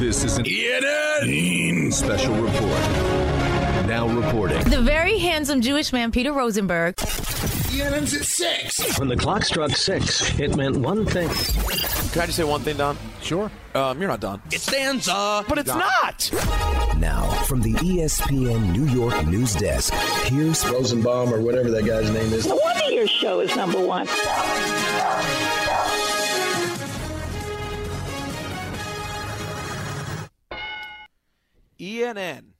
This is an ENN special report. Now reporting. The very handsome Jewish man, Peter Rosenberg. ENN's at 6. When the clock struck six, it meant one thing. Can I just say one thing, Don? Sure. Um, you're not Don. It stands up. But it's not. Now, from the ESPN New York news desk, here's Rosenbaum or whatever that guy's name is. No wonder your show is number one. ENN.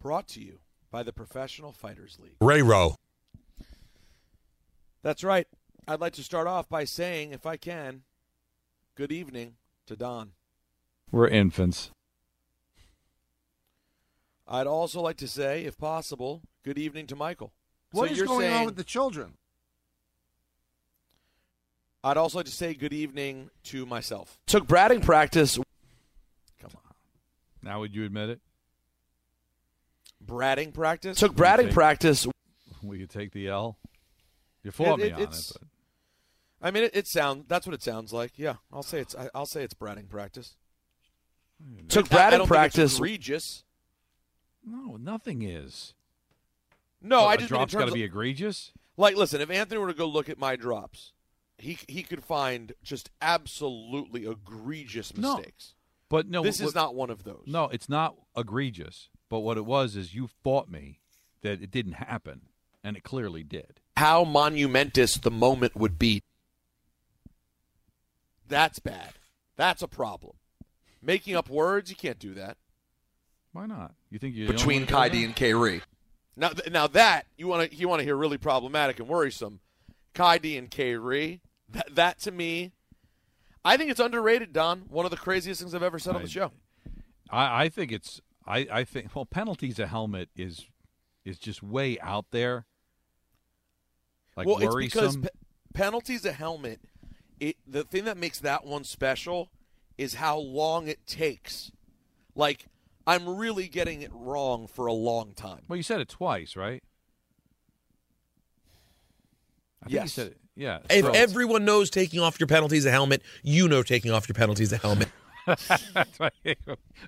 Brought to you by the Professional Fighters League. Ray Rowe. That's right. I'd like to start off by saying, if I can, good evening to Don. We're infants. I'd also like to say, if possible, good evening to Michael. What so is you're going saying, on with the children? I'd also like to say good evening to myself. Took batting practice. Come on. Now would you admit it? Bratting practice? Took bratting Okay. practice. Will you take the L? You fought It- me it- on it's- it. I mean, it, it sound that's what it sounds like. Yeah, I'll say it's I, I'll say it's bratting practice. Hmm. Took I- I bratting don't think it's practice. Egregious. no, nothing is. No, What, I a just mean in drop's got to be egregious. Like, listen, if Anthony were to go look at my drops, he he could find just absolutely egregious No. mistakes. But no, this what- is not one of those. No, it's not egregious. But what it was is you fought me that it didn't happen, and it clearly did. How monumentous the moment would be. That's bad. That's a problem. Making up words, you can't do that. Why not? You think only Between one that does Kaidi and Kyrie. Now, th- now that you want to you want to hear really problematic and worrisome, Kaidi and Kyrie. That, that to me, I think it's underrated. Don, one of the craziest things I've ever said on the show. I, I think it's I, I think well penalties a helmet is is just way out there. Like well, worrisome. it's because pe- penalties a helmet. It the thing that makes that one special is how long it takes. Like I'm really getting it wrong for a long time. well, you said it twice, right? I think you Yes. said it. Yeah. If so- everyone knows taking off your penalty is a helmet, you know taking off your penalty is a helmet. That's right.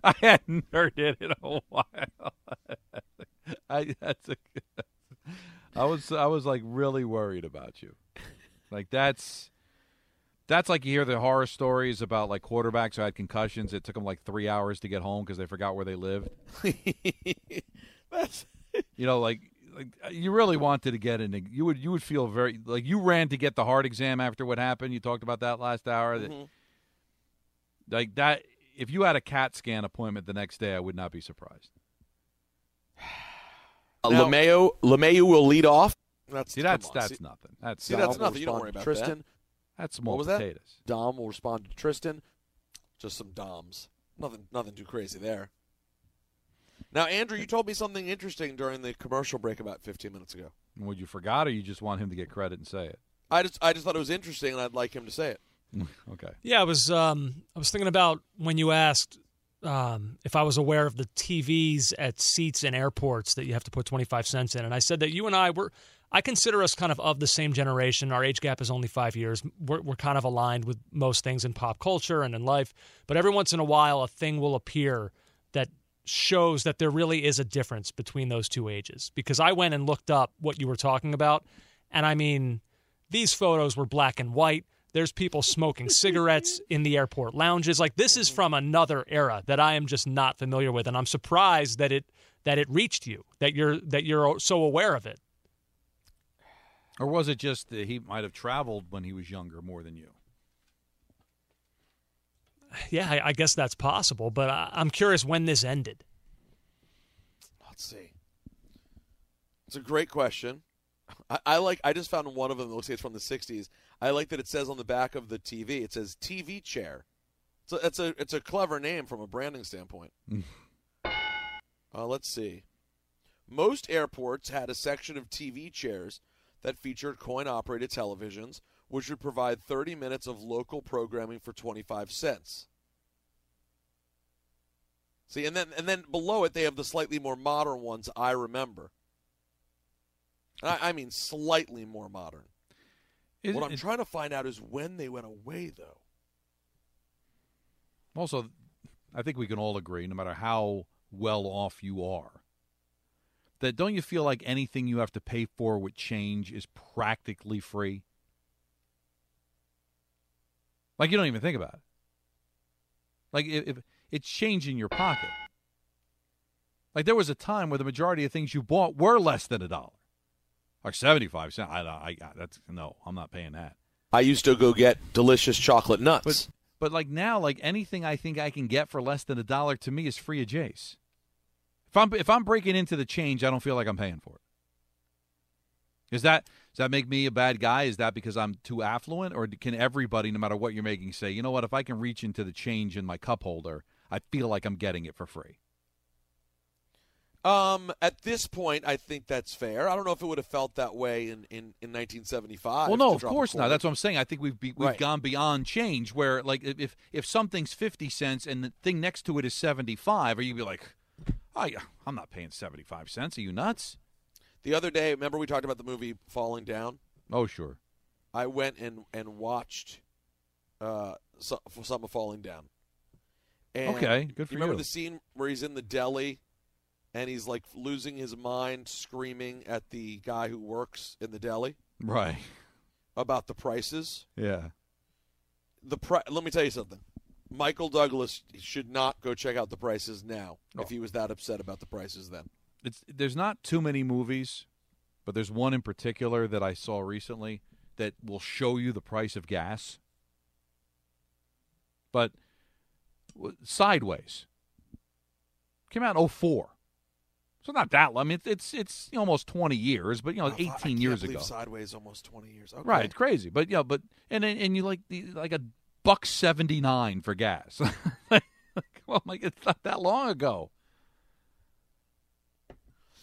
I hadn't heard it in a while. I that's a, I was I was like really worried about you. Like that's that's like you hear the horror stories about like quarterbacks who had concussions. It took them like three hours to get home because they forgot where they lived. That's You know, like like you really wanted to get in. You would you would feel very like you ran to get the heart exam after what happened. You talked about that last hour. That, Mhm. Like that. If you had a CAT scan appointment the next day, I would not be surprised. Uh, Now- LeMahieu, LeMahieu will lead off. That's See, that's that's See- nothing. That's See, that's will nothing. You don't worry to about Tristan. that. That's small what was potatoes. that? Dom will respond to Tristan. Just some Doms. Nothing. Nothing too crazy there. Now, Andrew, you told me something interesting during the commercial break about 15 minutes ago. Would you forgot, or you just want him to get credit and say it? I just, I just thought it was interesting, and I'd like him to say it. okay. Yeah, I was um, I was thinking about when you asked um, if I was aware of the TVs at seats in airports that you have to put 25 cents in, and I said that you and I were. I consider us kind of of the same generation. Our age gap is only five years. We're, we're kind of aligned with most things in pop culture and in life. But every once in a while, a thing will appear that shows that there really is a difference between those two ages. Because I went and looked up what you were talking about, and I mean, these photos were black and white. There's people smoking cigarettes in the airport lounges. Like this is from another era that I am just not familiar with, and I'm surprised that it that it reached you, that you're that you're so aware of it. Or was it just that he might have traveled when he was younger more than you? Yeah, I, I guess that's possible, but I, I'm curious when this ended. Let's see. It's a great question. I, I like. I just found one of them. that looks like it's from the '60s. I like that it says on the back of the TV. It says TV chair, So it's a it's a clever name from a branding standpoint. uh, let's see. Most airports had a section of TV chairs that featured coin-operated televisions, which would provide 30 minutes of local programming for 25 cents. See, and then and then below it they have the slightly more modern ones. I remember. I, I mean, slightly more modern. It- what I'm it- trying to find out is when they went away, though. Also, I think we can all agree, no matter how well off you are, that don't you feel like anything you have to pay for with change is practically free? Like you don't even think about it. Like if, if it's change in your pocket. Like there was a time where the majority of things you bought were less than a dollar, or seventy-five cents. I, I, I that's no, I'm not paying that. I used to go get delicious chocolate nuts. But but like now, like anything I think I can get for less than a dollar to me is free of Jace. If I'm if I'm breaking into the change, I don't feel like I'm paying for it. Is that does that make me a bad guy? Is that because I'm too affluent, or can everybody, no matter what you're making, say, you know what? If I can reach into the change in my cup holder, I feel like I'm getting it for free. Um, at this point, I think that's fair. I don't know if it would have felt that way in, in, in 1975. Well, no, of course not. That's what I'm saying. I think we've be, we've Right. gone beyond change. Where like if if something's fifty cents and the thing next to it is seventy five, or you'd be like, oh, yeah, I'm not paying seventy five cents. Are you nuts? The other day, remember we talked about the movie Falling Down? Oh, sure. I went and, and watched uh, some, some of Falling Down. And Okay, good for you. Remember you. the scene where he's in the deli and he's like losing his mind, screaming at the guy who works in the deli Right. about the prices? Yeah. the pri- let me tell you something. Michael Douglas should not go check out the prices now Oh. if he was that upset about the prices then. It's there's not too many movies, but there's one in particular that I saw recently that will show you the price of gas. But w- Sideways came out in 04. So not that long. I mean, it's it's, almost 20 years, but you know, Oh, I 18 can't years ago. Sideways almost 20 years. Okay. Right, it's crazy. But yeah, but and and you like the like a buck 79 for gas. like, well, like it's not that long ago.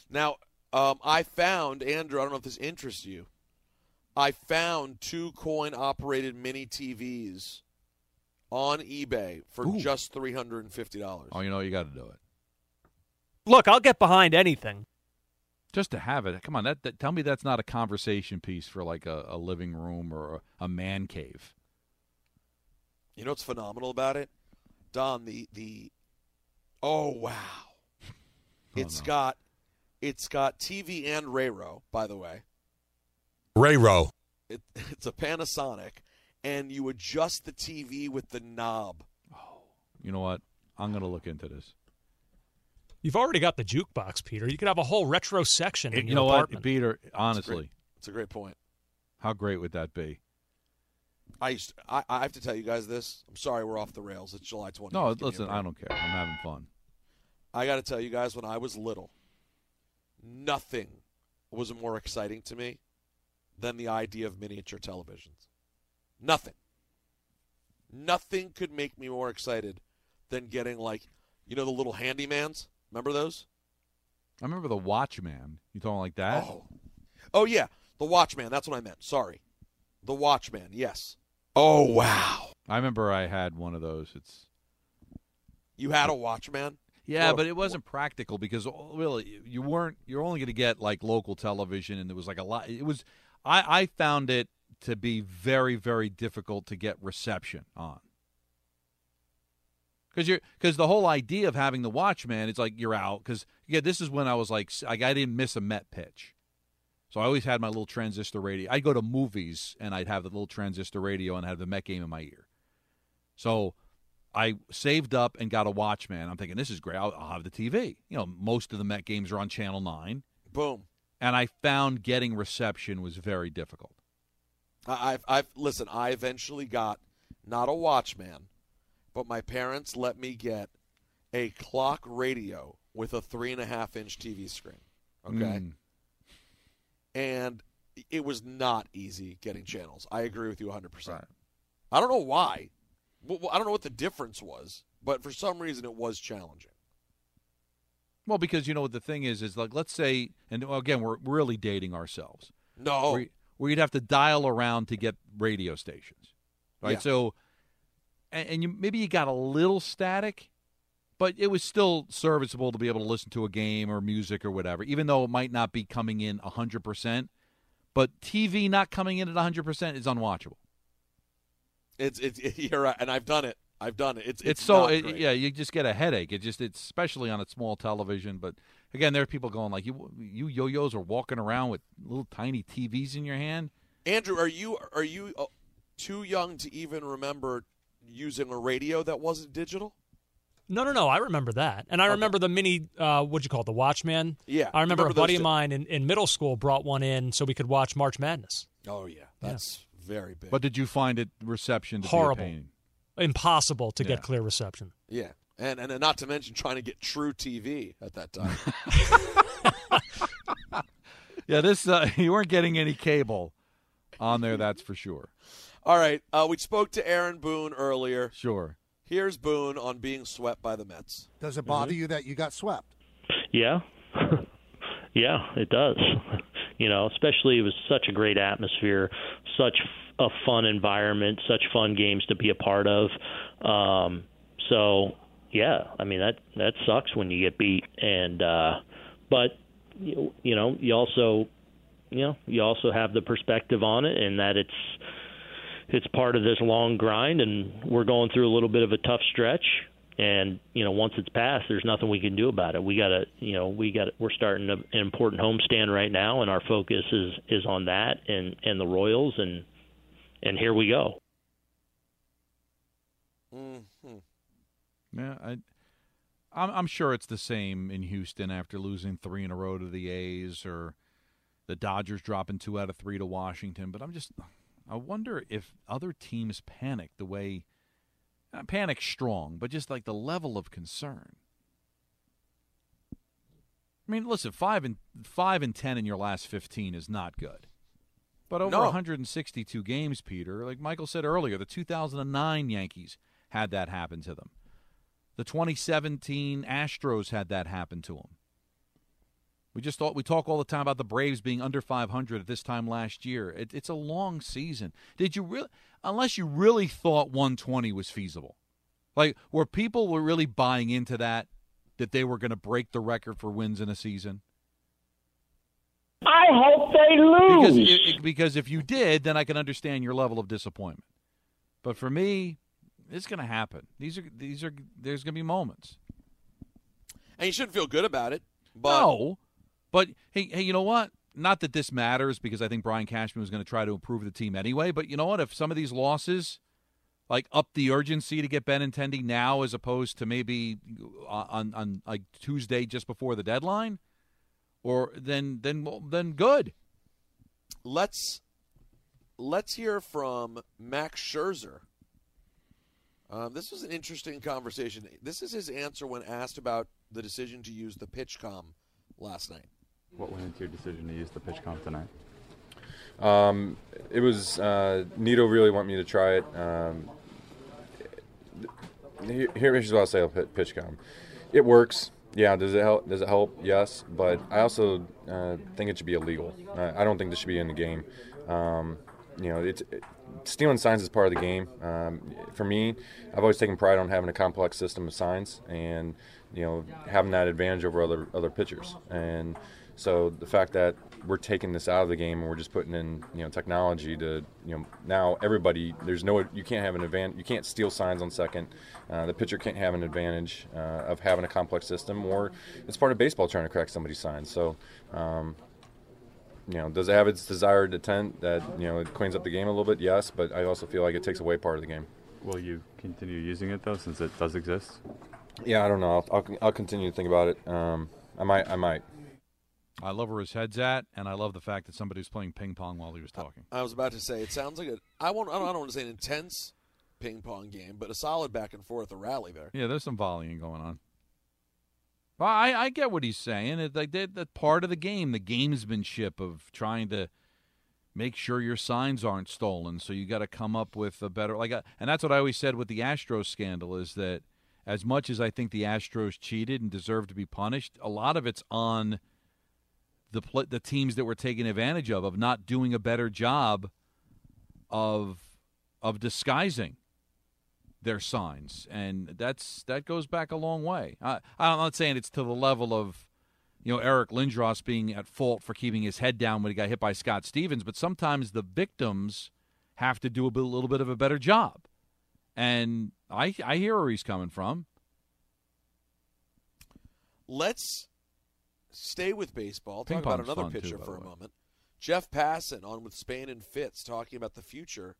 Now, um, I found Andrew. I don't know if this interests you. I found two coin operated mini TVs on eBay for Ooh. just three hundred and fifty dollars. Oh, you know, you got to do it. Look, I'll get behind anything. just to have it. Come on, that, that tell me that's not a conversation piece for like a, a living room or a, a man cave. You know what's phenomenal about it, Don? The the oh wow, It's no. got it's got TV and Rayro, by the way. Rayro. It, it's a Panasonic, and you adjust the TV with the knob. Oh, You know what? I'm gonna look into this. You've already got the jukebox, Peter. You could have a whole retro section in you your know apartment. what, Peter? It's a Honestly, great, it's a great point. how great would that be? I used to, I, I have to tell you guys this. I'm sorry we're off the rails. It's July 20th. No, Give listen. I don't care. I'm having fun. I got to tell you guys, when I was little, nothing was more exciting to me than the idea of miniature televisions. Nothing. Nothing could make me more excited than getting like, you know, the little handymans. Remember those? I remember the Watchman. You talking like that? Oh, oh yeah, the Watchman. That's what I meant. Sorry, the Watchman. Yes. Oh wow, I remember I had one of those. It's you had a Watchman. Yeah, Well, but it wasn't practical because oh, really you weren't. You're only going to get like local television, and there was like a lot. It was. I I found it to be very very difficult to get reception on. Because you're because the whole idea of having the Watchman, it's like you're out. Because yeah, this is when I was like, like I didn't miss a Met pitch, so I always had my little transistor radio. I'd go to movies and I'd have the little transistor radio and have the Met game in my ear. So I saved up and got a Watchman. I'm thinking this is great. I'll, I'll have the TV. You know, most of the Met games are on Channel Nine, Boom. and I found getting reception was very difficult. I- I've, I've listen. I eventually got not a Watchman, but my parents let me get a clock radio with a three and a half inch TV screen. Okay, Mm. and it was not easy getting channels. I agree with you 100. percent Right. I don't know why. Well, I don't know what the difference was, but for some reason it was challenging. Well, because you know what the thing is is like let's say, and again we're really dating ourselves. No, where, where you'd have to dial around to get radio stations, right? Yeah. So, and, and you maybe you got a little static, but it was still serviceable to be able to listen to a game or music or whatever, even though it might not be coming in hundred percent. But TV not coming in at hundred percent is unwatchable. It's it's you're right, and I've done it. I've done it. It's It's, it's, so not it, great. yeah, you just get a headache. It just it's especially on a small television. But again, there are people going like you you yo-yos are walking around with little tiny TVs in your hand. Andrew, are you are you uh, too young to even remember using a radio that wasn't digital? No, no, no. I remember that, and I remember the mini. Uh, what'd you call it? The Watchman. Yeah, I remember, remember a buddy of mine in, in middle school brought one in so we could watch March Madness. Oh yeah, that's very big. But did you find it reception to Horrible. be a pain? Impossible to Yeah. get clear reception. yeah, and and not to mention trying to get truTV at that time. Yeah, this uh, you weren't getting any cable on there. That's for sure. All right, uh, we spoke to Aaron Boone earlier. Sure. Here's Boone on being swept by the Mets. Does it bother you that you got swept? Yeah. yeah, it does. You know, especially it was such a great atmosphere, such a fun environment, such fun games to be a part of. Um, so, yeah, I mean that that sucks when you get beat. And uh but you, you know, you also you know, you also have the perspective on it and that it's it's part of this long grind. And we're going through a little bit of a tough stretch and you know once it's passed there's nothing we can do about it we got to you know we got we're starting a, an important homestand right now and our focus is is on that and and the royals and and here we go Mm-hmm. Yeah, I, I'm, I'm sure it's the same in Houston after losing three in a row to the A's or the Dodgers dropping two out of three to Washington. But I'm just, I wonder if other teams panic the way, not panic strong, but just like the level of concern. I mean, listen, five and five and ten in your last fifteen is not good. But over No. 162 games, Peter, like Michael said earlier, the 2009 Yankees had that happen to them. The 2017 Astros had that happen to them. We just thought we talk all the time about the Braves being under 500 at this time last year. It, it's a long season. Did you really, unless you really thought 120 was feasible, like were people were really buying into that, that they were going to break the record for wins in a season? I hope they lose. it- it- because if you did, then I can understand your level of disappointment. But for me, it's going to happen. These are these are there's going to be moments. And you shouldn't feel good about it. But no, but hey, hey, you know what? Not that this matters because I think Brian Cashman was going to try to improve the team anyway. But you know what? If some of these losses like up the urgency to get Benintendi now as opposed to maybe on, on on like Tuesday just before the deadline, or then then then good. let's let's hear from Max Scherzer. Um, this was an interesting conversation. This is his answer when asked about the decision to use the PitchCom last night. What went into your decision to use the PitchCom tonight? Um, it was uh, Nido really wanted me to try it. Um, here- here's what I'll say about PitchCom. It works. Yeah. Does it help? Does it help? Yes. But I also uh, think it should be illegal. I don't think this should be in the game. Um, you know, it's it, stealing signs is part of the game. Um, for me, I've always taken pride on having a complex system of signs and you know having that advantage over other other pitchers. And so the fact that we're taking this out of the game and we're just putting in you know technology to you know now everybody there's no you can't have an advantage you can't steal signs on second. Uh, the pitcher can't have an advantage uh, of having a complex system or it's part of baseball trying to crack somebody's signs. So. Um, you know, does it have its desired intent that you know it cleans up the game a little bit? Yes, but I also feel like it takes away part of the game. Will you continue using it though, since it does exist? Yeah, I don't know. I'll, I'll, I'll continue to think about it. Um, I might. I might. I love where his head's at, and I love the fact that somebody was playing ping pong while he was talking. I was about to say it sounds like a I won't I don't, I don't want to say an intense ping pong game, but a solid back and forth, a rally there. Yeah, there's some volleying going on. Well, I, I get what he's saying. It's like that that part of the game, the gamesmanship of trying to make sure your signs aren't stolen. So you got to come up with a better like, a, and that's what I always said with the Astros scandal is that as much as I think the Astros cheated and deserve to be punished, a lot of it's on the pl- the teams that were taken advantage of of not doing a better job of of disguising their signs, and that's that goes back a long way. I, I'm not saying it's to the level of you know Eric Lindros being at fault for keeping his head down when he got hit by Scott Stevens, but sometimes the victims have to do a, bit, a little bit of a better job. And I I hear where he's coming from. Let's stay with baseball. Ping Talk about another fun, too, pitcher for a way. moment. Jeff Passan on with Spain and Fitz talking about the future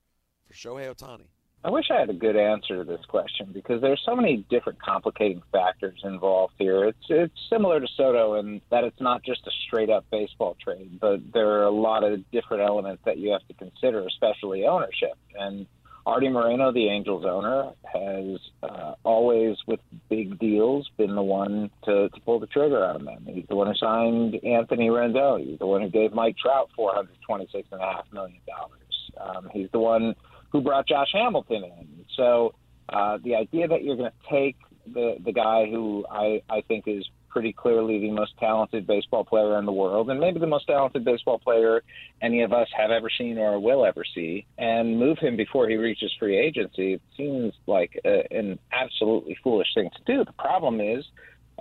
for Shohei Ohtani. I wish I had a good answer to this question because there's so many different complicating factors involved here. It's it's similar to Soto in that it's not just a straight up baseball trade, but there are a lot of different elements that you have to consider, especially ownership. And Artie Moreno, the Angels owner, has uh, always, with big deals, been the one to, to pull the trigger on them. He's the one who signed Anthony Rendon. He's the one who gave Mike Trout four hundred twenty-six and a half million dollars. Um, he's the one who brought Josh Hamilton in. So uh, the idea that you're going to take the the guy who I I think is pretty clearly the most talented baseball player in the world, and maybe the most talented baseball player any of us have ever seen or will ever see, and move him before he reaches free agency, it seems like a, an absolutely foolish thing to do. The problem is.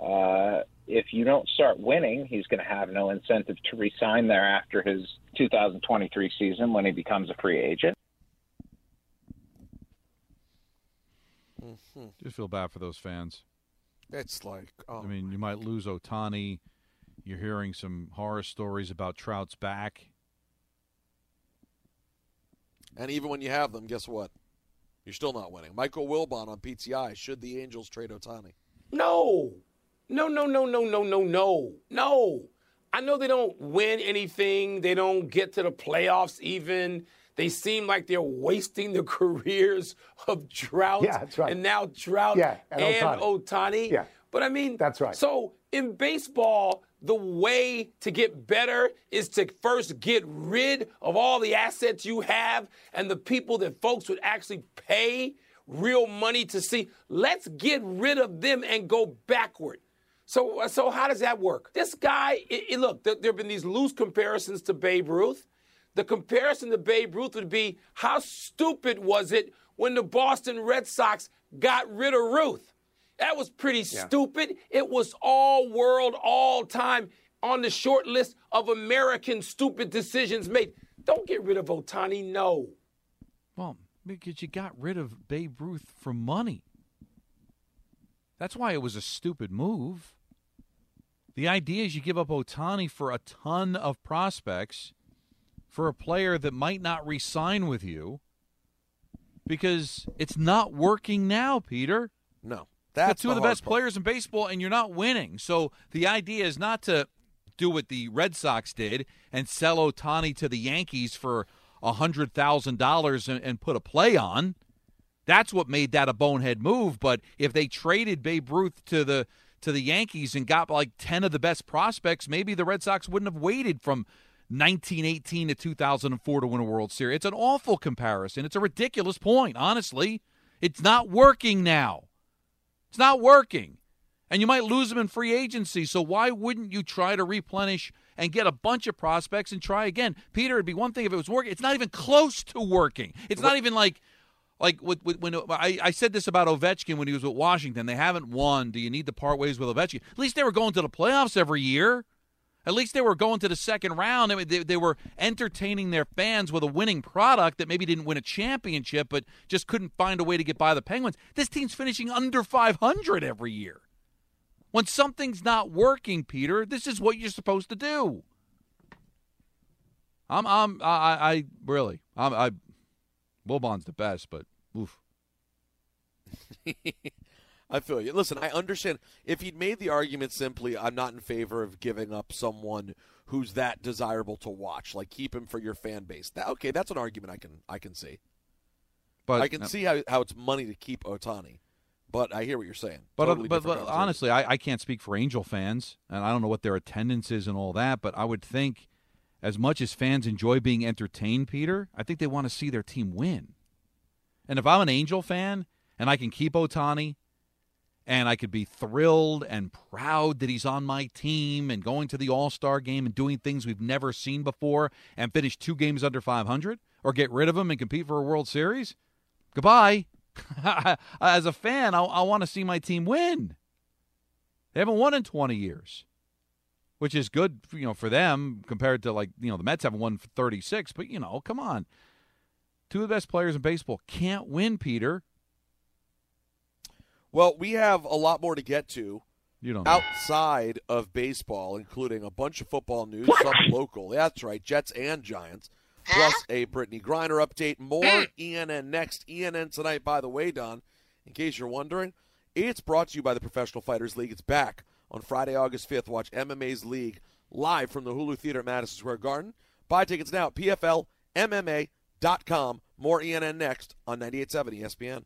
Uh, if you don't start winning, he's going to have no incentive to resign there after his 2023 season when he becomes a free agent. Just feel bad for those fans. It's like, oh, I mean, you might lose Ohtani. You're hearing some horror stories about Trout's back. and even when you have them, guess what? You're still not winning. Michael Wilbon on PTI. Should the Angels trade Ohtani? No. No, no, no, no, no, no, no. No. I know they don't win anything. They don't get to the playoffs even. They seem like they're wasting the careers of Trout. Yeah, that's right. And now Trout Yeah, and and. Ohtani. Yeah. But I mean, That's right. So in baseball, the way to get better is to first get rid of all the assets you have and the people that folks would actually pay real money to see. Let's get rid of them and go backward. So, uh, so how does that work? This guy, i i- look, there, there have been these loose comparisons to Babe Ruth. The comparison to Babe Ruth would be how stupid was it when the Boston Red Sox got rid of Ruth? That was pretty stupid. It was all world, all time on the short list of American stupid decisions made. Don't get rid of Ohtani, no. Well, because you got rid of Babe Ruth for money. That's why it was a stupid move. The idea is you give up Ohtani for a ton of prospects for a player that might not re sign with you because it's not working now, Peter. No. That's two of the the best part. players in baseball, and you're not winning. So the idea is not to do what the Red Sox did and sell Ohtani to the Yankees for a hundred thousand dollars and put a play on. That's what made that a bonehead move. But if they traded Babe Ruth to the to the Yankees and got like ten of the best prospects, maybe the Red Sox wouldn't have waited from 1918 to 2004 to win a World Series. It's an awful comparison. It's a ridiculous point. Honestly, it's not working now. It's not working. And you might lose them in free agency. So why wouldn't you try to replenish and get a bunch of prospects and try again? Peter, it'd be one thing if it was working. It's not even close to working. It's not even like like with, with, when I, I said this about Ovechkin when he was with Washington. They haven't won. Do you need to part ways with Ovechkin? At least they were going to the playoffs every year. At least they were going to the second round. They, they, were entertaining their fans with a winning product that maybe didn't win a championship, but just couldn't find a way to get by the Penguins. This team's finishing under 500 every year. When something's not working, Peter, this is what you're supposed to do. I'm, I'm, I, I I really, I'm, I, Wilbon's the best, but oof. I feel you. Listen, I understand if he'd made the argument simply, I'm not in favor of giving up someone who's that desirable to watch. Like keep him for your fan base. That, okay, that's an argument I can I can see. But I can see how how it's money to keep Ohtani. But I hear what you're saying. But, uh, Totally but, but honestly, I, I can't speak for Angel fans, and I don't know what their attendance is and all that. But I would think as much as fans enjoy being entertained, Peter, I think they want to see their team win. And if I'm an Angel fan and I can keep Ohtani and I could be thrilled and proud that he's on my team and going to the All Star game and doing things we've never seen before and finish two games under 500 or get rid of him and compete for a World Series, goodbye. As a fan, I, I want to see my team win. They haven't won in 20 years, which is good, you know, for them compared to like you know the Mets haven't won for 36. But you know, come on, two of the best players in baseball can't win, Peter. Well, we have a lot more to get to. You don't outside of baseball, including a bunch of football news, some local. That's right, Jets and Giants. Plus a Brittney Griner update. More hmm. ENN next. ENN tonight, by the way, Don. In case you're wondering, it's brought to you by the Professional Fighters League. It's back on Friday, August 5th. Watch MMA's League live from the Hulu Theater at Madison Square Garden. Buy tickets now at PFLMMA.com. More ENN next on 98.7 ESPN.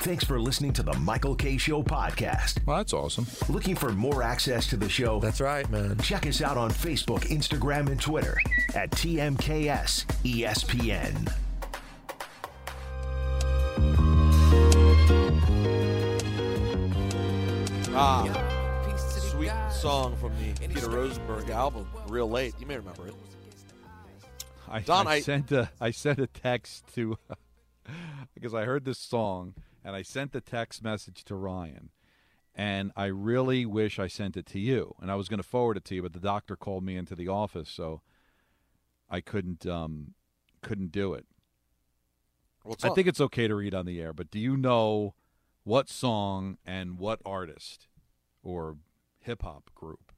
Thanks for listening to the Michael Kay Show podcast. Well, that's awesome. Looking for more access to the show? That's right, man. Check us out on Facebook, Instagram, and Twitter at TMKS ESPN. Ah, sweet song from the Peter Rosenberg album, Real Late. You may remember it. I, Don, I, I- sent a I sent a text to because I heard this song and I sent the text message to Ryan, and I really wish I sent it to you, and I was going to forward it to you, but the doctor called me into the office, so I couldn't um couldn't do it. What's I up? think it's okay to read on the air, but do you know what song and what artist or hip hop group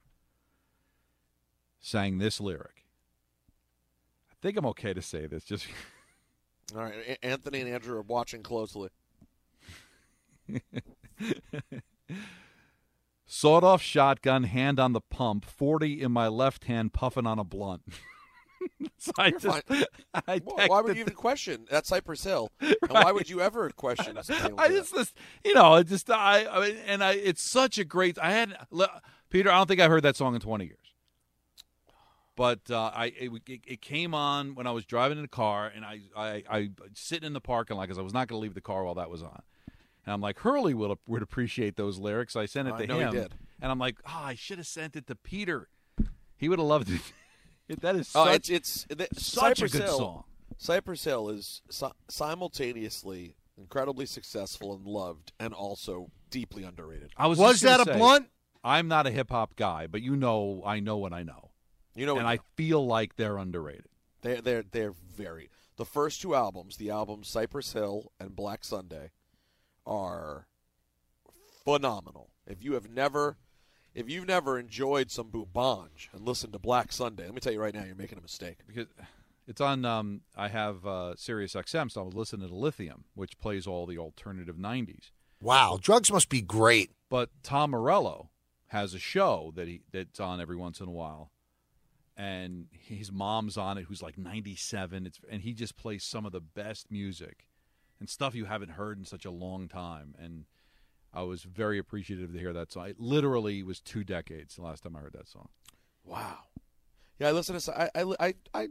sang this lyric? I think I'm okay to say this. Just All right, Anthony and Andrew are watching closely. Sawed off shotgun, hand on the pump, 40 in my left hand, puffing on a blunt. so I just. I Why why would you even question? That's Cypress Hill. And why would you ever question? something I just, this, you know, it just, I, I mean, and I, it's such a great. I had Peter. I don't think I heard that song in twenty years. But uh, I, it, it, it came on when I was driving in the car, and I, I, I sitting in the parking lot because I was not going to leave the car while that was on. And I'm like, Hurley would would appreciate those lyrics. I sent it I to know he him, did. and I'm like, oh, I should have sent it to Peter. He would have loved it. that is Oh, such, it's it's the, such Cypress a good Hill, song. Cypress Hill is si- simultaneously incredibly successful and loved, and also deeply underrated. I was, Was that a say, blunt? I'm not a hip hop guy, but you know, I know what I know. You know, and what I feel like they're underrated. They're they're they're very the first two albums, the albums Cypress Hill and Black Sunday, are phenomenal. If you have never if you've never enjoyed some Boubange and listened to Black Sunday, let me tell you right now, you're making a mistake. because it's on. Um, I have uh, Sirius XM, so I was listening to Lithium, which plays all the alternative '90s. Wow, drugs must be great. But Tom Morello has a show that he that's on every once in a while, and his mom's on it, who's like 97. It's and he just plays some of the best music and stuff you haven't heard in such a long time. And I was very appreciative to hear that song. It literally was two decades the last time I heard that song. Wow. Yeah, I listen to. I I I I,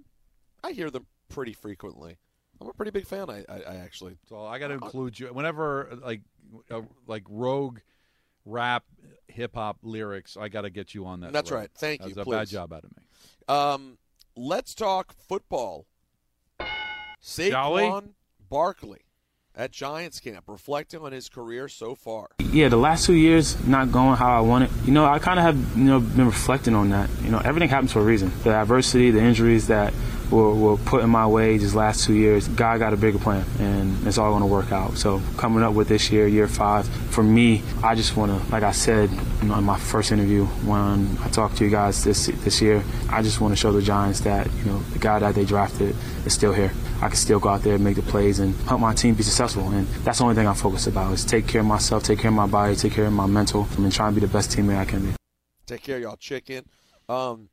I hear them pretty frequently. I'm a pretty big fan. I I, I actually. So I got to include you whenever like uh, like rogue rap hip hop lyrics. I got to get you on that. That's road. right. Thank That's you, a bad job out of me. Um, let's talk football. Saquon Barkley at Giants camp, reflecting on his career so far. Yeah, the last two years not going how I wanted. You know, I kind of have you know been reflecting on that. You know, everything happens for a reason. The adversity, the injuries that were, were put in my way these last two years, God got a bigger plan, and it's all going to work out. So coming up with this year, year five, for me, I just want to, like I said in my first interview when I talked to you guys this this year, I just want to show the Giants that you know the guy that they drafted is still here. I can still go out there and make the plays and help my team be successful. And that's the only thing I'm focused about is take care of myself, take care of my body, take care of my mental, and try and be the best teammate I can be. Take care, y'all. Chicken. Um,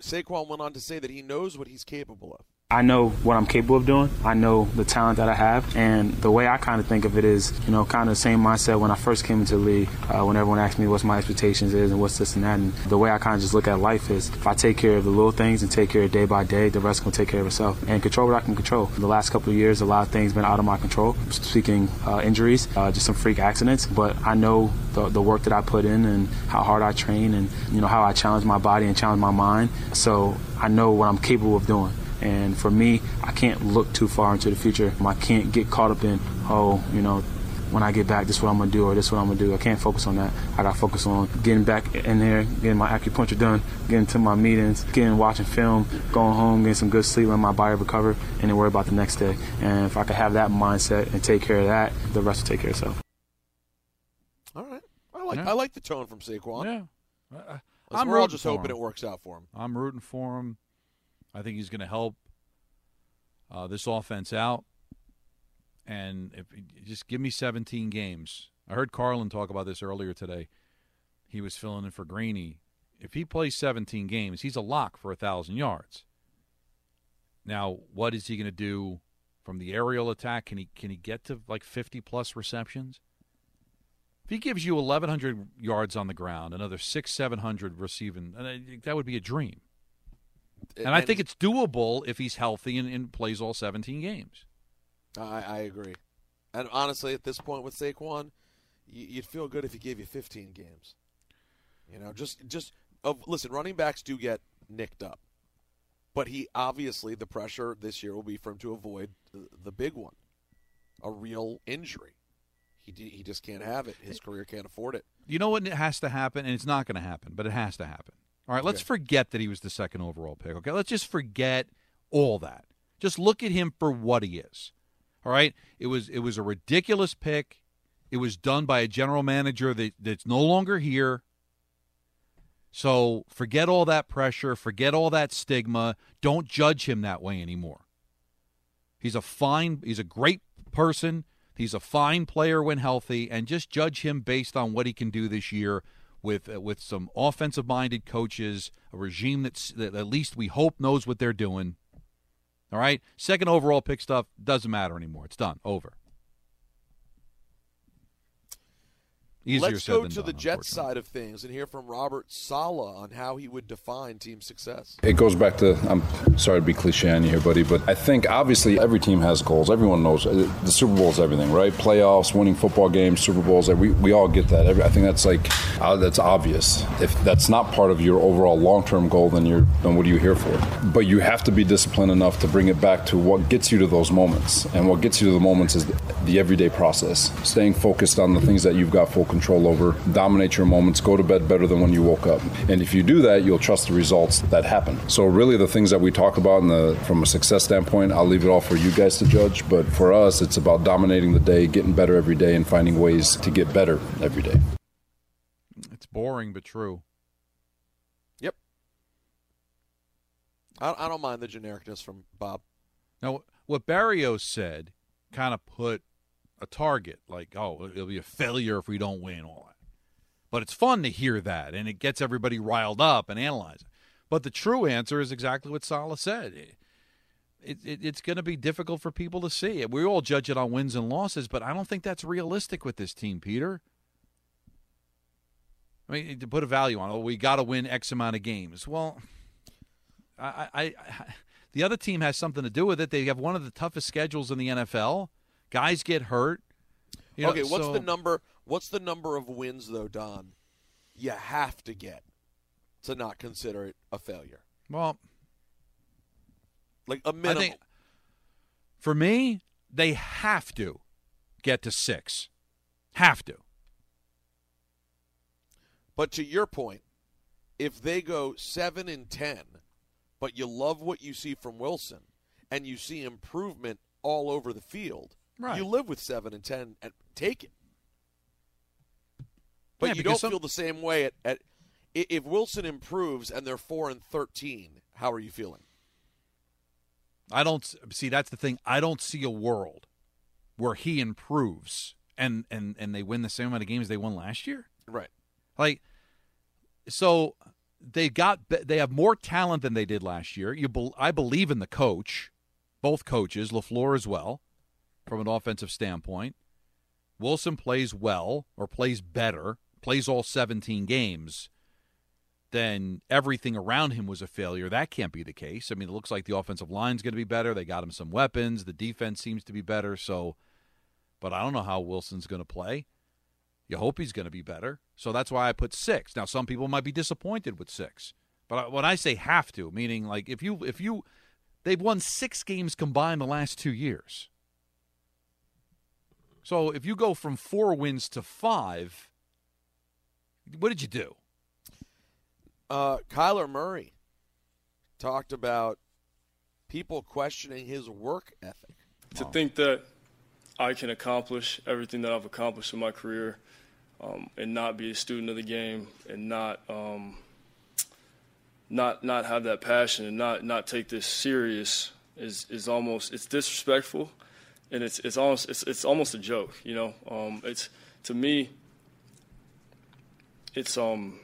Saquon went on to say that he knows what he's capable of. I know what I'm capable of doing. I know the talent that I have. And the way I kind of think of it is, you know, kind of the same mindset when I first came into the league, uh, when everyone asked me what's my expectations is and what's this and that. And the way I kind of just look at life is if I take care of the little things and take care of day by day, the rest can take care of itself. And control what I can control. The last couple of years, a lot of things been out of my control. Speaking uh, injuries, uh, just some freak accidents. But I know the, the work that I put in and how hard I train and, you know, how I challenge my body and challenge my mind. So I know what I'm capable of doing. And for me, I can't look too far into the future. I can't get caught up in, oh, you know, when I get back, this is what I'm gonna do, or this is what I'm gonna do. I can't focus on that. I gotta focus on getting back in there, getting my acupuncture done, getting to my meetings, getting watching film, going home, getting some good sleep, letting my body recover, and then worry about the next day. And if I could have that mindset and take care of that, the rest will take care of itself. All right, I like Yeah. I like the tone from Saquon. Yeah. Listen, I'm we're all just hoping him. it works out for him. I'm rooting for him. I think he's going to help uh, this offense out. And if just give me 17 games. I heard Carlin talk about this earlier today. He was filling in for Greeny. If he plays 17 games, he's a lock for a thousand yards. Now, what is he going to do from the aerial attack? Can he can he get to like 50 plus receptions? If he gives you 1,100 yards on the ground, another six, 700 receiving, that would be a dream. And, I think it's doable if he's healthy and, and plays all 17 games. I, I agree. And honestly, at this point with Saquon, you, you'd feel good if he gave you 15 games. You know, just just of listen, running backs do get nicked up, but he obviously the pressure this year will be for him to avoid the, the big one, a real injury. He d- he just can't have it. His career can't afford it. You know what it has to happen, and it's not going to happen, but it has to happen. All right, let's Okay. forget that he was the second overall pick. Okay, let's just forget all that. Just look at him for what he is. All right, it was it was a ridiculous pick. It was done by a general manager that, that's no longer here. So forget all that pressure, forget all that stigma. Don't judge him that way anymore. He's a fine, he's a great person. He's a fine player when healthy, and just judge him based on what he can do this year with uh, with some offensive minded coaches, a regime that's that at least we hope knows what they're doing. All right, second overall pick stuff doesn't matter anymore. It's done, over. Easier Let's said go than to done, the Jets side of things and hear from Robert Saleh on how he would define team success. It goes back to I'm sorry to be cliche on you here, buddy, but I think obviously every team has goals. Everyone knows uh, the Super Bowl is everything, right? Playoffs, winning football games, Super Bowls. We, we all get that. I think that's like uh, that's obvious. If that's not part of your overall long term goal, then you're then what are you here for? But you have to be disciplined enough to bring it back to what gets you to those moments, and what gets you to the moments is the, the everyday process. Staying focused on the things that you've got full control over. Dominate your moments. Go to bed better than when you woke up. And if you do that, you'll trust the results that happen. So really, the things that we talk about in the, from a success standpoint, I'll leave it all for you guys to judge. But for us, it's about dominating the day, getting better every day, and finding ways to get better every day. It's boring but true. Yep. I, I don't mind the genericness from Bob. Now, what Barrios said kind of put a target, like, oh, it'll be a failure if we don't win, all that. But it's fun to hear that, and it gets everybody riled up and analyzing. But the true answer is exactly what Saleh said. It, it, it's going to be difficult for people to see. We all judge it on wins and losses, but I don't think that's realistic with this team, Peter. I mean, to put a value on it, oh, we got to win X amount of games. Well, I, I, I, the other team has something to do with it. They have one of the toughest schedules in the NFL. Guys get hurt. You know, okay, what's so- the number? What's the number of wins though, Don? You have to get to not consider it a failure. Well, like a minimum. think for me, they have to get to six. Have to. But to your point, if they go seven and ten, but you love what you see from Wilson, and you see improvement all over the field. Right. You live with seven and ten, and take it. But Yeah, you don't some- feel the same way at, at if Wilson improves and they're four and thirteen. How are you feeling? I don't see that's the thing. I don't see a world where he improves and and and they win the same amount of games they won last year. Right. Like so they got they have more talent than they did last year. You I believe in the coach, both coaches, LaFleur as well, from an offensive standpoint. Wilson plays well or plays better, plays all 17 games. Then everything around him was a failure. That can't be the case. I mean, it looks like the offensive line's going to be better. They got him some weapons. The defense seems to be better. So, but I don't know how Wilson's going to play. You hope he's going to be better. So that's why I put six. Now, some people might be disappointed with six, but when I say have to, meaning like if you if you they've won six games combined the last two years. So if you go from four wins to five, what did you do? Uh, Kyler Murray talked about people questioning his work ethic. To think that I can accomplish everything that I've accomplished in my career um, and not be a student of the game and not um, not not have that passion and not not take this serious is is almost it's disrespectful and it's it's almost it's it's almost a joke you know um, it's to me it's um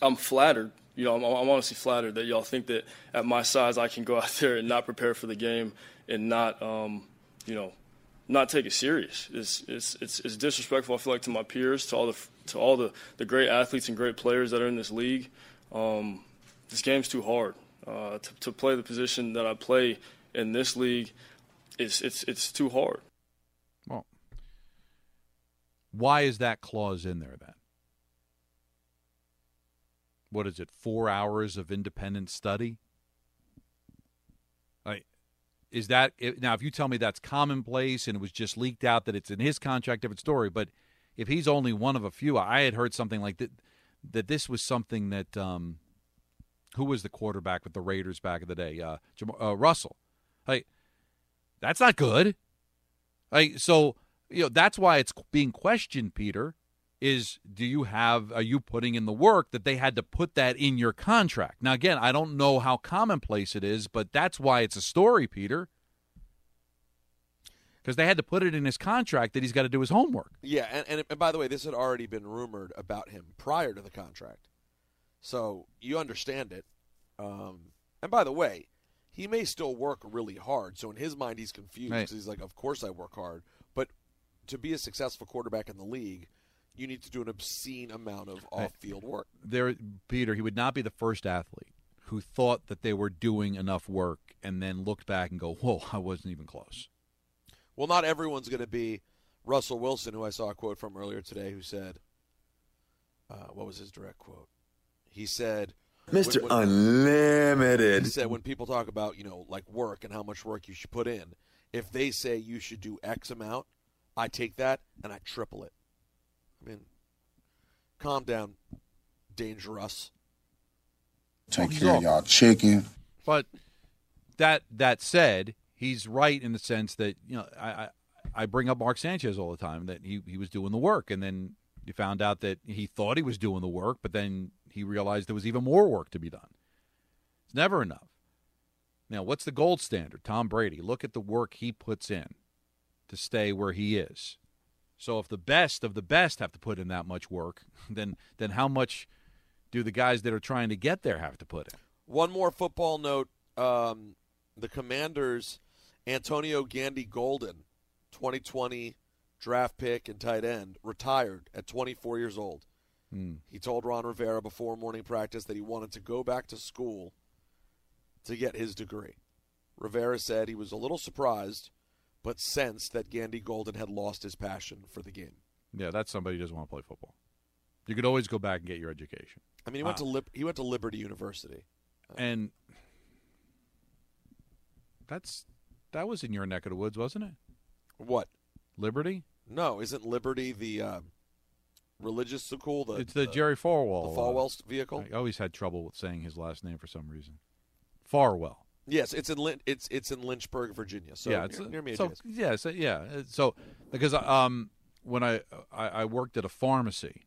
I'm flattered you know I'm, I'm honestly flattered that y'all think that at my size I can go out there and not prepare for the game and not um, you know not take it serious. It's, it's it's it's disrespectful. I feel like to my peers, to all the to all the, the great athletes and great players that are in this league. Um, this game's too hard uh, to, to play the position that I play in this league. It's it's it's too hard. Well, why is that clause in there then? What is it? Four hours of independent study? Is that now? If you tell me that's commonplace and it was just leaked out that it's in his contract, different story. But if he's only one of a few, I had heard something like that. That this was something that um, who was the quarterback with the Raiders back in the day? Uh, Jam- uh, Russell. Like, that's not good. Like, so you know that's why it's being questioned, Peter. Is do you have are you putting in the work that they had to put that in your contract? Now again, I don't know how commonplace it is, but that's why it's a story, Peter. Because they had to put it in his contract that he's got to do his homework. Yeah, and, and, and by the way, this had already been rumored about him prior to the contract, so you understand it. Um, and by the way, he may still work really hard. So in his mind, he's confused Right. he's like, "Of course I work hard," but to be a successful quarterback in the league, you need to do an obscene amount of off-field work. There, Peter, he would not be the first athlete who thought that they were doing enough work and then looked back and go, "Whoa, I wasn't even close." Well, not everyone's going to be Russell Wilson, who I saw a quote from earlier today, who said, uh, "What was his direct quote?" He said, Mr. when- when- Unlimited. He said when people talk about you know like work and how much work you should put in, if they say you should do X amount, I take that and I triple it. I mean, calm down, dangerous. Take He's care of y'all chicken. But that that said, he's right in the sense that you know I, I I bring up Mark Sanchez all the time that he he was doing the work, and then you found out that he thought he was doing the work, but then he realized there was even more work to be done. It's never enough. Now, what's the gold standard? Tom Brady. Look at the work he puts in to stay where he is. So if the best of the best have to put in that much work, then then how much do the guys that are trying to get there have to put in? One more football note: um, the Commanders, Antonio Gandy Golden, 2020 draft pick and tight end, retired at 24 years old. Hmm. He told Ron Rivera before morning practice that he wanted to go back to school to get his degree. Rivera said he was a little surprised, but sensed that Gandy Golden had lost his passion for the game. Yeah, that's somebody who doesn't want to play football. You could always go back and get your education. I mean, he went Uh, to Lib- he went to Liberty University. and that's that was in your neck of the woods, wasn't it? What? Liberty? No, isn't Liberty the uh, religious school? The, it's the, Jerry Farwell. the Falwell uh, vehicle. I always had trouble with saying his last name for some reason. Farwell. Yes, it's in Lyn- it's it's in Lynchburg, Virginia. So yeah, near, it's, near me. so, yeah, so, yeah. So because um when I, I I worked at a pharmacy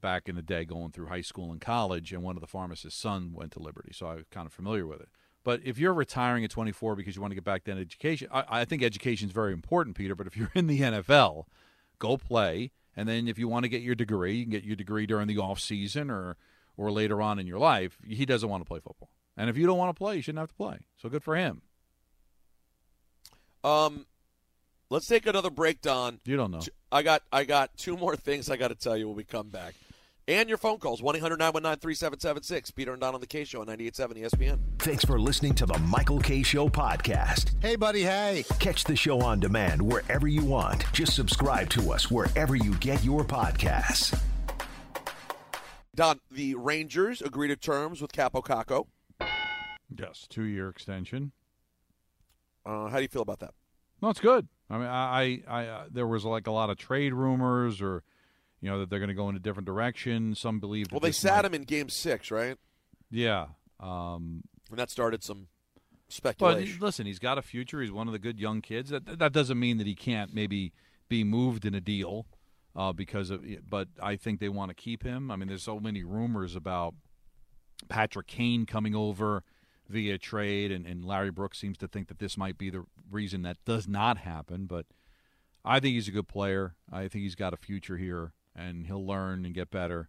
back in the day, going through high school and college, and one of the pharmacist's son went to Liberty, so I was kind of familiar with it. But if you're retiring at 24 because you want to get back to education, I, I think education is very important, Peter. But if you're in the NFL, go play, and then if you want to get your degree, you can get your degree during the off season or or later on in your life. He doesn't want to play football, and if you don't want to play, you shouldn't have to play. So good for him. Um, let's take another break, Don. You don't know. I got I got two more things I got to tell you when we come back. And your phone calls, 1 800 919 3776. Peter and Don on the Kay Show on 98.7 ESPN. Thanks for listening to the Michael Kay Show podcast. Hey, buddy, hey. Catch the show on demand wherever you want. Just subscribe to us wherever you get your podcasts. Don, the Rangers agree to terms with Kaapo Kakko. Yes, two year extension. Uh, how do you feel about that? No, it's good. I mean, I, I, I uh, there was like a lot of trade rumors, or you know that they're going to go in a different direction. Some believe. Well, they sat him in Game Six, right? Yeah, um, and that started some but speculation. listen, he's got a future. He's one of the good young kids. That that doesn't mean that he can't maybe be moved in a deal uh, because of. But I think they want to keep him. I mean, there's so many rumors about Patrick Kane coming over via trade, and, and Larry Brooks seems to think that this might be the reason that does not happen. But I think he's a good player. I think he's got a future here, and he'll learn and get better.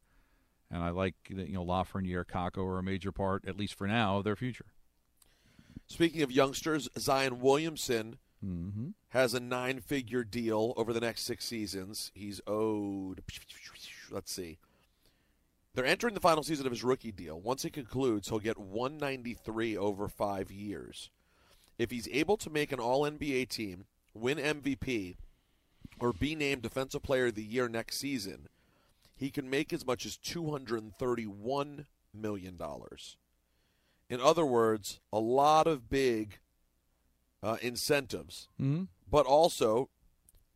And I like that you know Lafreniere, Kakko are a major part, at least for now, of their future. Speaking of youngsters, Zion Williamson Mm-hmm. has a nine-figure deal over the next six seasons. He's owed. Let's see. They're entering the final season of his rookie deal. Once it concludes, he'll get 193 over five years. If he's able to make an All NBA team, win MVP, or be named Defensive Player of the Year next season, he can make as much as 231 million dollars. In other words, a lot of big uh, incentives, Mhm. but also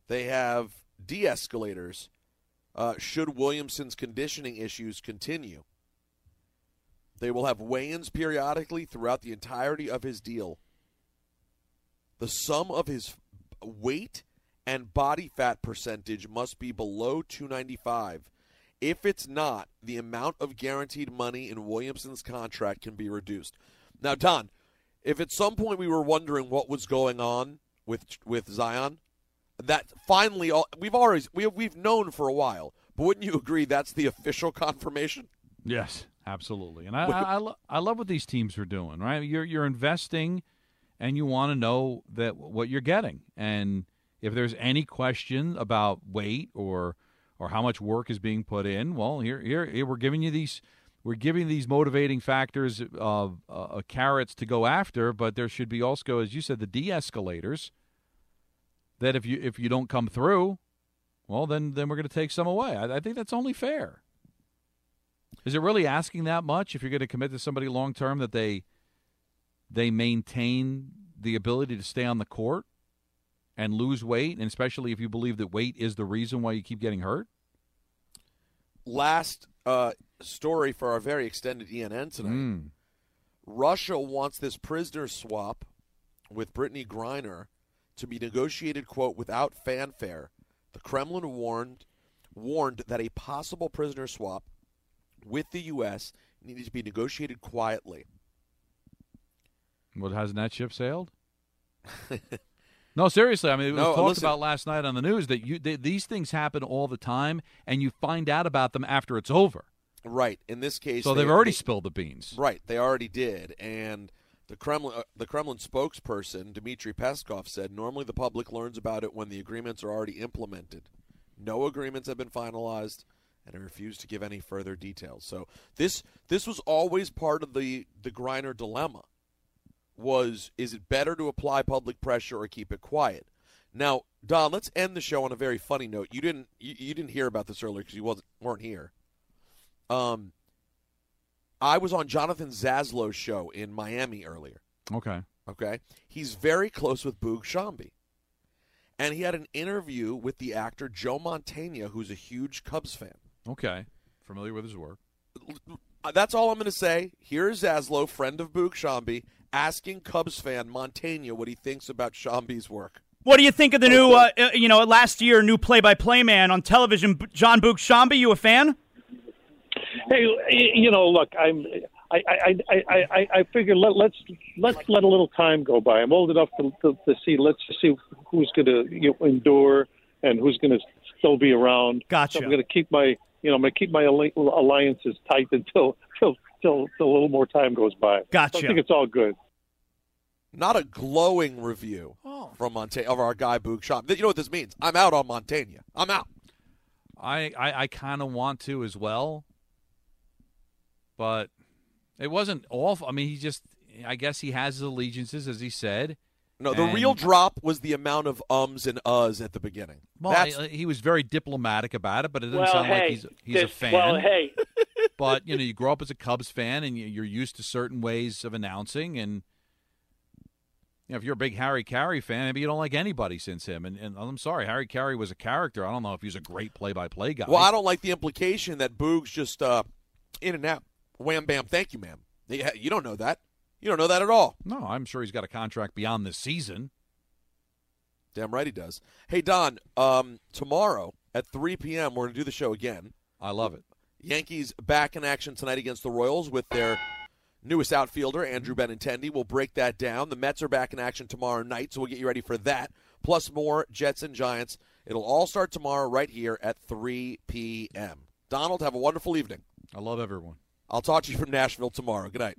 they have de-escalators uh, should Williamson's conditioning issues continue. They will have weigh-ins periodically throughout the entirety of his deal. The sum of his weight and body fat percentage must be below 295. If it's not, the amount of guaranteed money in Williamson's contract can be reduced. Now, Don, if at some point we were wondering what was going on with with Zion, that finally all we've always we have, we've known for a while. But wouldn't you agree that's the official confirmation? Yes, absolutely. And I, I, I, lo- I love what these teams are doing. Right, you're you're investing, and you want to know that what you're getting. And if there's any question about weight or or how much work is being put in, well, here here, here we're giving you these. We're giving these motivating factors of uh, uh, carrots to go after, but there should be also, as you said, the de-escalators. That if you if you don't come through, well, then then we're going to take some away. I, I think that's only fair. Is it really asking that much if you're going to commit to somebody long term that they they maintain the ability to stay on the court and lose weight, and especially if you believe that weight is the reason why you keep getting hurt? Last uh, story for our very extended ENN tonight. Mm. Russia wants this prisoner swap with Brittney Griner to be negotiated, quote, without fanfare. The Kremlin warned warned that a possible prisoner swap with the U.S. needed to be negotiated quietly. Well, hasn't that ship sailed? no, seriously. I mean, it was No, talked listen. about last night on the news that you th- these things happen all the time, and you find out about them after it's over. Right. In this case, So they- they've already they- spilled the beans. Right. They already did, and the Kremlin, uh, the Kremlin spokesperson Dmitry Peskov said, normally the public learns about it when the agreements are already implemented. No agreements have been finalized, and I refuse to give any further details. So this this was always part of the the Griner dilemma. Was is it better to apply public pressure or keep it quiet? Now, Don, let's end the show on a very funny note. You didn't you, you didn't hear about this earlier because you wasn't weren't here. Um, I was on Jonathan Zaslow's show in Miami earlier. Okay. Okay, he's very close with Boog Sciambi, and he had an interview with the actor Joe Mantegna, who's a huge Cubs fan. Okay. Familiar with his work. That's all I'm going to say. Here's Zaslow, friend of Boog Sciambi, asking Cubs fan Mantegna what he thinks about Sciambi's work. What do you think of the new, uh, uh, you know, last year new play-by-play man on television, John Boog Sciambi? You a fan? Hey, you know, look, I'm. I I I I, I- I figure let, let's let's let a little time go by. I'm old enough to to, to see. Let's see who's going to you know, endure and who's going to still be around. Gotcha. So I'm going to keep my you know I'm going to keep my alliances tight until till till till a little more time goes by. Gotcha. So I think it's all good. Not a glowing review oh. from Mantegna of our guy Boog Sciambi. You know what this means? I'm out on Mantegna. I'm out. I I, I kind of want to as well, but it wasn't awful. I mean, he just I guess he has his allegiances, as he said. No, the And- real drop was the amount of ums and uhs at the beginning. Well, That's I- he was very diplomatic about it, but it doesn't Well, sound like hey, he's he's a fan. well, hey. but you know, you grow up as a Cubs fan, and you- you're used to certain ways of announcing, and you know, if you're a big Harry Caray fan, maybe you don't like anybody since him. And, and I'm sorry, Harry Caray was a character. I don't know if he was a great play-by-play guy. Well, I don't like the implication that Boog's just uh, in and out. Wham, bam, thank you, ma'am. You don't know that. You don't know that at all. No, I'm sure he's got a contract beyond this season. Damn right he does. Hey, Don, um, tomorrow at 3 p.m., we're going to do the show again. I love it. Yankees back in action tonight against the Royals with their newest outfielder, Andrew Benintendi. We'll break that down. The Mets are back in action tomorrow night, so we'll get you ready for that. Plus more Jets and Giants. It'll all start tomorrow right here at 3 p.m. Donald, have a wonderful evening. I love everyone. I'll talk to you from Nashville tomorrow. Good night.